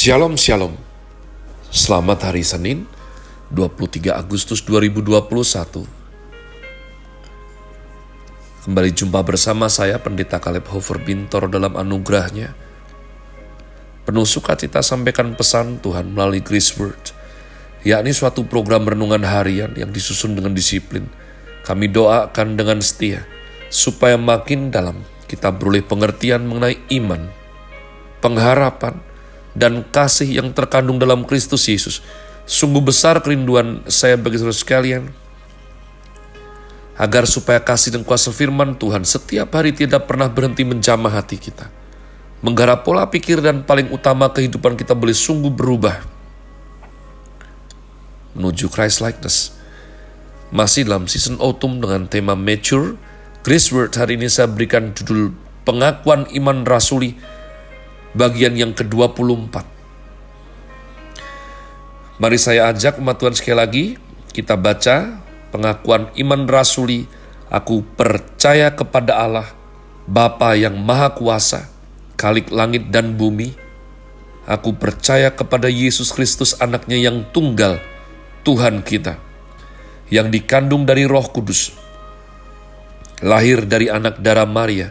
Shalom Shalom. Selamat hari Senin 23 Agustus 2021 Kembali jumpa bersama saya Pendeta Kaleb Hofer Bintor dalam anugerahnya. Penuh sukacita sampaikan pesan Tuhan melalui Grace Word yakni suatu program renungan harian yang disusun dengan disiplin. Kami doakan dengan setia supaya makin dalam kita beroleh pengertian mengenai iman, pengharapan, dan kasih yang terkandung dalam Kristus Yesus. Sungguh besar kerinduan saya bagi saudara sekalian, agar supaya kasih dan kuasa firman Tuhan setiap hari tidak pernah berhenti menjamah hati kita. Menggarap pola pikir dan paling utama kehidupan kita boleh sungguh berubah menuju Christ likeness. Masih dalam season autumn dengan tema mature, Grace Word hari ini saya berikan judul pengakuan iman rasuli bagian yang ke-24. Mari saya ajak umat Tuhan sekali lagi, kita baca pengakuan iman rasuli, aku percaya kepada Allah, Bapa yang Maha Kuasa, Kalik langit dan bumi. Aku percaya kepada Yesus Kristus anaknya yang tunggal, Tuhan kita, yang dikandung dari roh kudus, lahir dari anak darah Maria,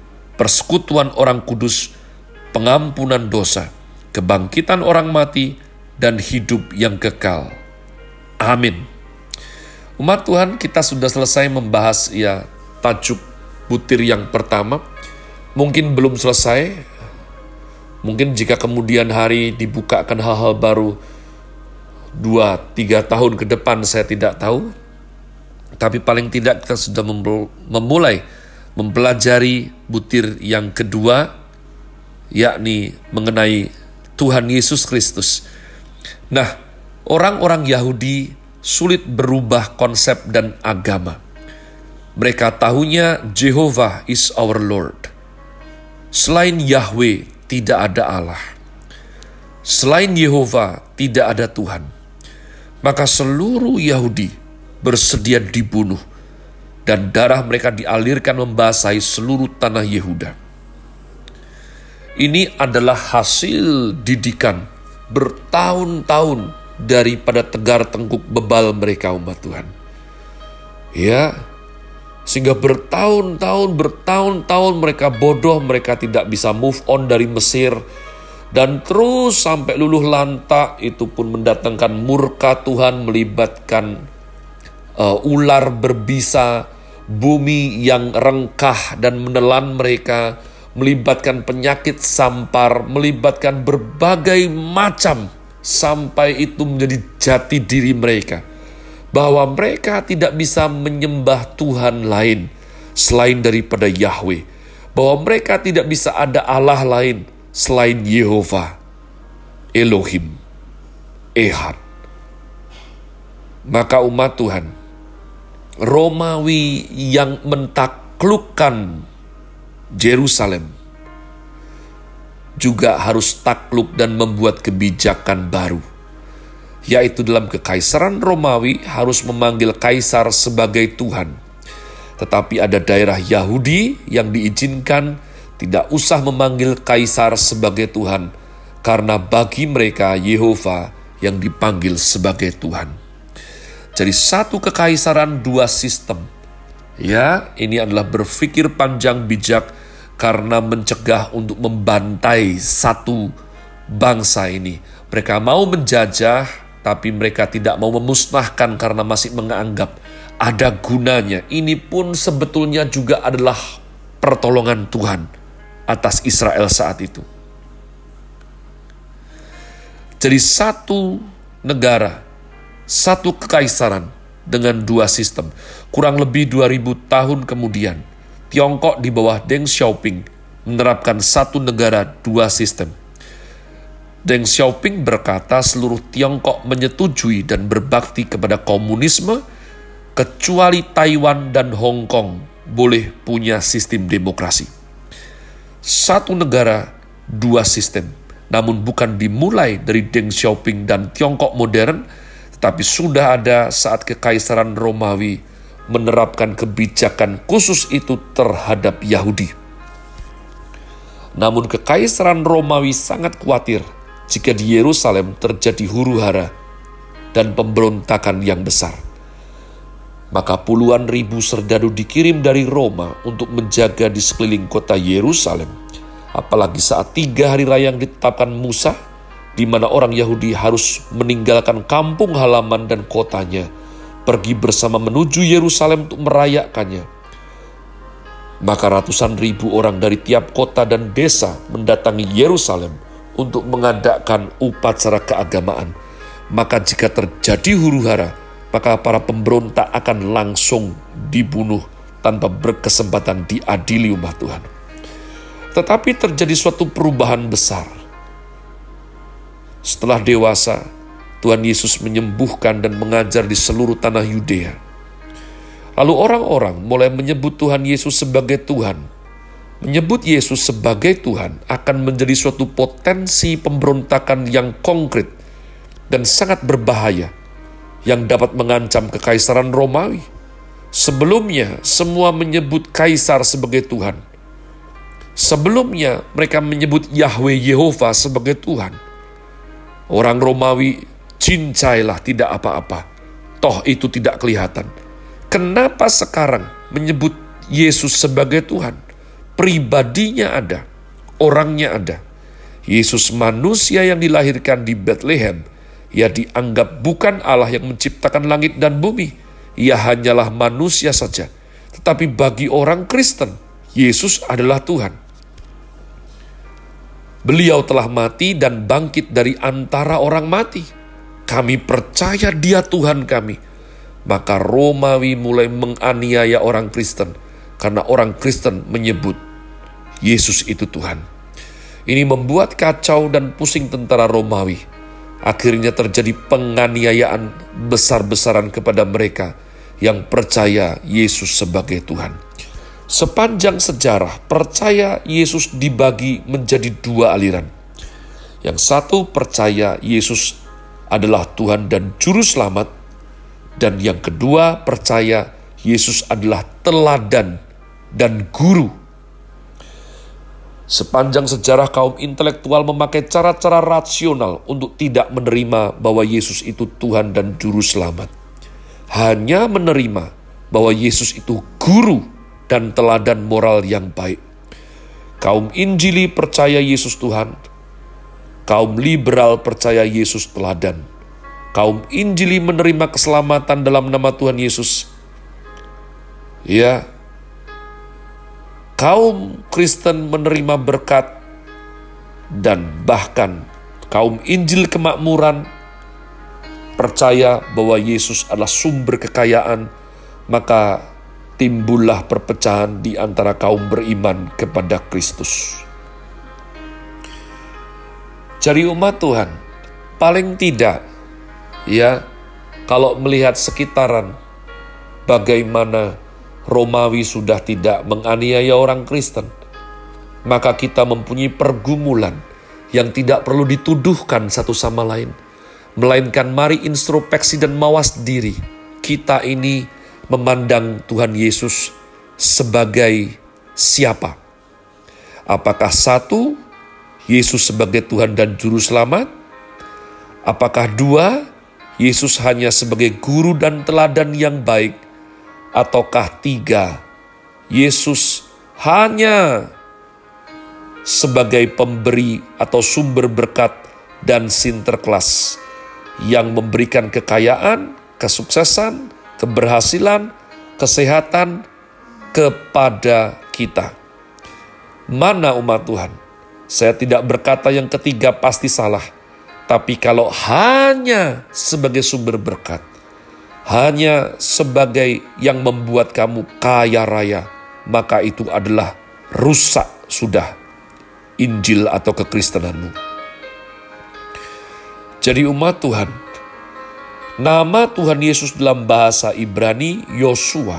persekutuan orang kudus, pengampunan dosa, kebangkitan orang mati, dan hidup yang kekal. Amin. Umat Tuhan, kita sudah selesai membahas ya tajuk butir yang pertama. Mungkin belum selesai. Mungkin jika kemudian hari dibukakan hal-hal baru dua, tiga tahun ke depan saya tidak tahu. Tapi paling tidak kita sudah memulai mempelajari butir yang kedua, yakni mengenai Tuhan Yesus Kristus. Nah, orang-orang Yahudi sulit berubah konsep dan agama. Mereka tahunya Jehovah is our Lord. Selain Yahweh tidak ada Allah. Selain Yehova tidak ada Tuhan. Maka seluruh Yahudi bersedia dibunuh dan darah mereka dialirkan membasahi seluruh tanah Yehuda. Ini adalah hasil didikan bertahun-tahun daripada tegar tengkuk bebal mereka umat Tuhan. Ya, sehingga bertahun-tahun, bertahun-tahun mereka bodoh, mereka tidak bisa move on dari Mesir, dan terus sampai luluh lantak itu pun mendatangkan murka Tuhan melibatkan uh, ular berbisa, bumi yang rengkah dan menelan mereka, melibatkan penyakit sampar, melibatkan berbagai macam sampai itu menjadi jati diri mereka. Bahwa mereka tidak bisa menyembah Tuhan lain selain daripada Yahweh. Bahwa mereka tidak bisa ada Allah lain selain Yehova, Elohim, Ehad. Maka umat Tuhan, Romawi yang mentaklukkan Jerusalem juga harus takluk dan membuat kebijakan baru, yaitu dalam kekaisaran Romawi harus memanggil kaisar sebagai Tuhan. Tetapi ada daerah Yahudi yang diizinkan tidak usah memanggil kaisar sebagai Tuhan, karena bagi mereka Yehova yang dipanggil sebagai Tuhan. Jadi satu kekaisaran dua sistem. Ya, ini adalah berpikir panjang bijak karena mencegah untuk membantai satu bangsa ini. Mereka mau menjajah, tapi mereka tidak mau memusnahkan karena masih menganggap ada gunanya. Ini pun sebetulnya juga adalah pertolongan Tuhan atas Israel saat itu. Jadi satu negara satu kekaisaran dengan dua sistem. Kurang lebih 2000 tahun kemudian, Tiongkok di bawah Deng Xiaoping menerapkan satu negara dua sistem. Deng Xiaoping berkata seluruh Tiongkok menyetujui dan berbakti kepada komunisme, kecuali Taiwan dan Hong Kong boleh punya sistem demokrasi. Satu negara, dua sistem, namun bukan dimulai dari Deng Xiaoping dan Tiongkok modern, tetapi sudah ada saat Kekaisaran Romawi menerapkan kebijakan khusus itu terhadap Yahudi. Namun Kekaisaran Romawi sangat khawatir jika di Yerusalem terjadi huru hara dan pemberontakan yang besar. Maka puluhan ribu serdadu dikirim dari Roma untuk menjaga di sekeliling kota Yerusalem. Apalagi saat tiga hari raya yang ditetapkan Musa, di mana orang Yahudi harus meninggalkan kampung halaman dan kotanya, pergi bersama menuju Yerusalem untuk merayakannya. Maka ratusan ribu orang dari tiap kota dan desa mendatangi Yerusalem – untuk mengadakan upacara keagamaan. Maka jika terjadi huru hara, maka para pemberontak akan langsung dibunuh tanpa berkesempatan diadili umat Tuhan. Tetapi terjadi suatu perubahan besar. Setelah dewasa, Tuhan Yesus menyembuhkan dan mengajar di seluruh tanah Yudea. Lalu orang-orang mulai menyebut Tuhan Yesus sebagai Tuhan Menyebut Yesus sebagai Tuhan akan menjadi suatu potensi pemberontakan yang konkret dan sangat berbahaya yang dapat mengancam kekaisaran Romawi. Sebelumnya, semua menyebut kaisar sebagai Tuhan. Sebelumnya, mereka menyebut Yahweh Yehova sebagai Tuhan. Orang Romawi, cincailah tidak apa-apa. Toh itu tidak kelihatan. Kenapa sekarang menyebut Yesus sebagai Tuhan? pribadinya ada, orangnya ada. Yesus manusia yang dilahirkan di Bethlehem, ia dianggap bukan Allah yang menciptakan langit dan bumi. Ia hanyalah manusia saja. Tetapi bagi orang Kristen, Yesus adalah Tuhan. Beliau telah mati dan bangkit dari antara orang mati. Kami percaya dia Tuhan kami. Maka Romawi mulai menganiaya orang Kristen karena orang Kristen menyebut Yesus itu Tuhan. Ini membuat kacau dan pusing tentara Romawi. Akhirnya terjadi penganiayaan besar-besaran kepada mereka yang percaya Yesus sebagai Tuhan. Sepanjang sejarah, percaya Yesus dibagi menjadi dua aliran. Yang satu percaya Yesus adalah Tuhan dan Juru Selamat, dan yang kedua percaya Yesus adalah teladan dan guru Sepanjang sejarah kaum intelektual memakai cara-cara rasional untuk tidak menerima bahwa Yesus itu Tuhan dan Juru Selamat. Hanya menerima bahwa Yesus itu guru dan teladan moral yang baik. Kaum Injili percaya Yesus Tuhan. Kaum liberal percaya Yesus teladan. Kaum Injili menerima keselamatan dalam nama Tuhan Yesus. Ya, kaum Kristen menerima berkat dan bahkan kaum Injil kemakmuran percaya bahwa Yesus adalah sumber kekayaan, maka timbullah perpecahan di antara kaum beriman kepada Kristus. Jadi umat Tuhan, paling tidak ya kalau melihat sekitaran bagaimana Romawi sudah tidak menganiaya orang Kristen, maka kita mempunyai pergumulan yang tidak perlu dituduhkan satu sama lain, melainkan mari introspeksi dan mawas diri. Kita ini memandang Tuhan Yesus sebagai siapa? Apakah satu, Yesus sebagai Tuhan dan Juru Selamat? Apakah dua, Yesus hanya sebagai guru dan teladan yang baik, ataukah tiga, Yesus hanya sebagai pemberi atau sumber berkat dan sinterklas yang memberikan kekayaan, kesuksesan, keberhasilan, kesehatan kepada kita. Mana umat Tuhan? Saya tidak berkata yang ketiga pasti salah, tapi kalau hanya sebagai sumber berkat, hanya sebagai yang membuat kamu kaya raya, maka itu adalah rusak sudah Injil atau kekristenanmu. Jadi umat Tuhan, nama Tuhan Yesus dalam bahasa Ibrani Yosua.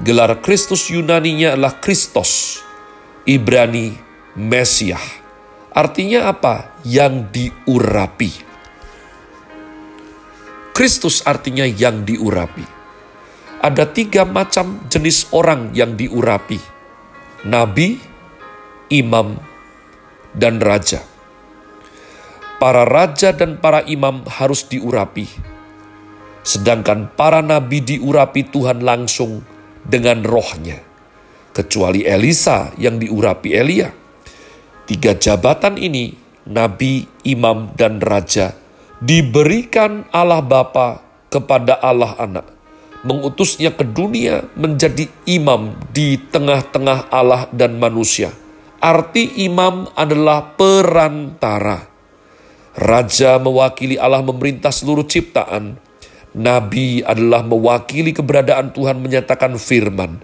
Gelar Kristus Yunaninya adalah Kristos, Ibrani Mesiah. Artinya apa? Yang diurapi. Kristus artinya yang diurapi. Ada tiga macam jenis orang yang diurapi. Nabi, imam, dan raja. Para raja dan para imam harus diurapi. Sedangkan para nabi diurapi Tuhan langsung dengan rohnya. Kecuali Elisa yang diurapi Elia Tiga jabatan ini, nabi, imam, dan raja, diberikan Allah Bapa kepada Allah Anak, mengutusnya ke dunia menjadi imam di tengah-tengah Allah dan manusia. Arti imam adalah perantara. Raja mewakili Allah memerintah seluruh ciptaan. Nabi adalah mewakili keberadaan Tuhan menyatakan firman.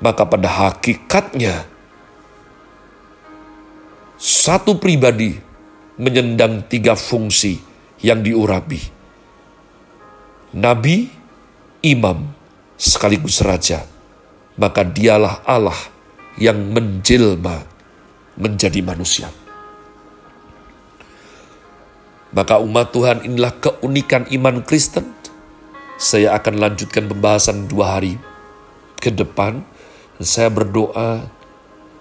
Maka pada hakikatnya satu pribadi menyendang tiga fungsi yang diurapi. Nabi, imam, sekaligus raja, maka dialah Allah yang menjelma menjadi manusia. Maka umat Tuhan inilah keunikan iman Kristen. Saya akan lanjutkan pembahasan dua hari ke depan. Saya berdoa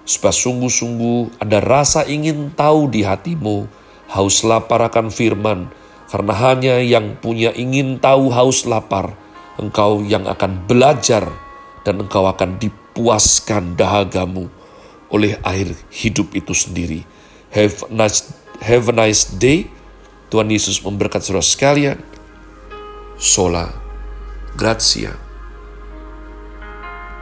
supaya sungguh-sungguh ada rasa ingin tahu di hatimu, haus lapar akan firman, karena hanya yang punya ingin tahu haus lapar, engkau yang akan belajar dan engkau akan dipuaskan dahagamu oleh air hidup itu sendiri. Have a nice, have a nice day. Tuhan Yesus memberkati saudara sekalian. Sola. Grazie.